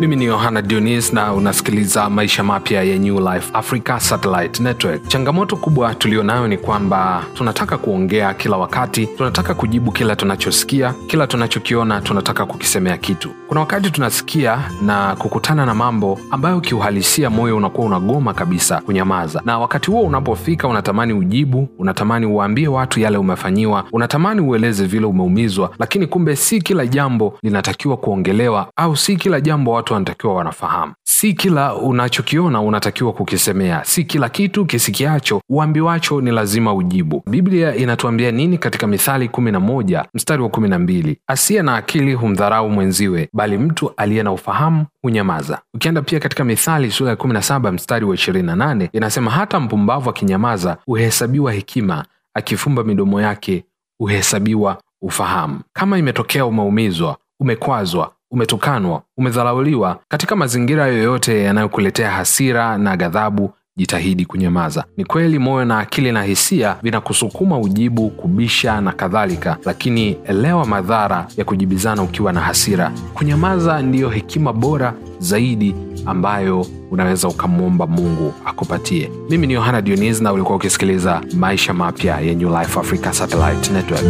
mimi ni yohana Dunis na unasikiliza maisha mapya ya new life africa satellite network. Changamoto kubwa tulionayo ni kwamba tunataka kuongea kila wakati tunataka kujibu kila tunachosikia kila tunachokiona tunataka kukisemea kitu. Kuna wakati tunasikia na kukutana na mambo ambayo kiuhalisia moyo unakuwa unagoma kabisa kunyamaza. Na wakati huo unapofika unatamani ujibu unatamani uwaambie watu yale umefanyiwa unatamani ueleze vile umeumizwa lakini kumbe si kila jambo linatakiwa kuongelewa au si kila jambo wanatakiwa wanafahamu. Si kila unachokiona unatakiwa kukisemea. Si kila kitu kisikiacho uambiwacho ni lazima ujibu. Biblia inatuambia nini katika mithali 11 mstari wa 12 asiye na akili humdharau mwenziwe bali mtu aliye na ufahamu hunyamaza. Ukienda pia katika mithali sura ya 17 mstari wa 28 inasema hata mpumbavu akinyamaza huhesabiwa hekima. Akifumba midomo yake huhesabiwa ufahamu. Kama imetokea umeumizwa umekwazwa umetukanwa umedharauliwa katika mazingira yoyote yanayokuletea hasira na ghadhabu jitahidi kunyamaza. Ni kweli moyo na akili na hisia vinakusukuma ujibu kubisha na kadhalika lakini elewa madhara ya kujibizana ukiwa na hasira. Kunyamaza ndiyo hekima bora zaidi ambayo unaweza ukamwomba mungu akupatie. Mimi ni yohana dionis na ulikuwa ukisikiliza maisha mapya ya new life africa satellite network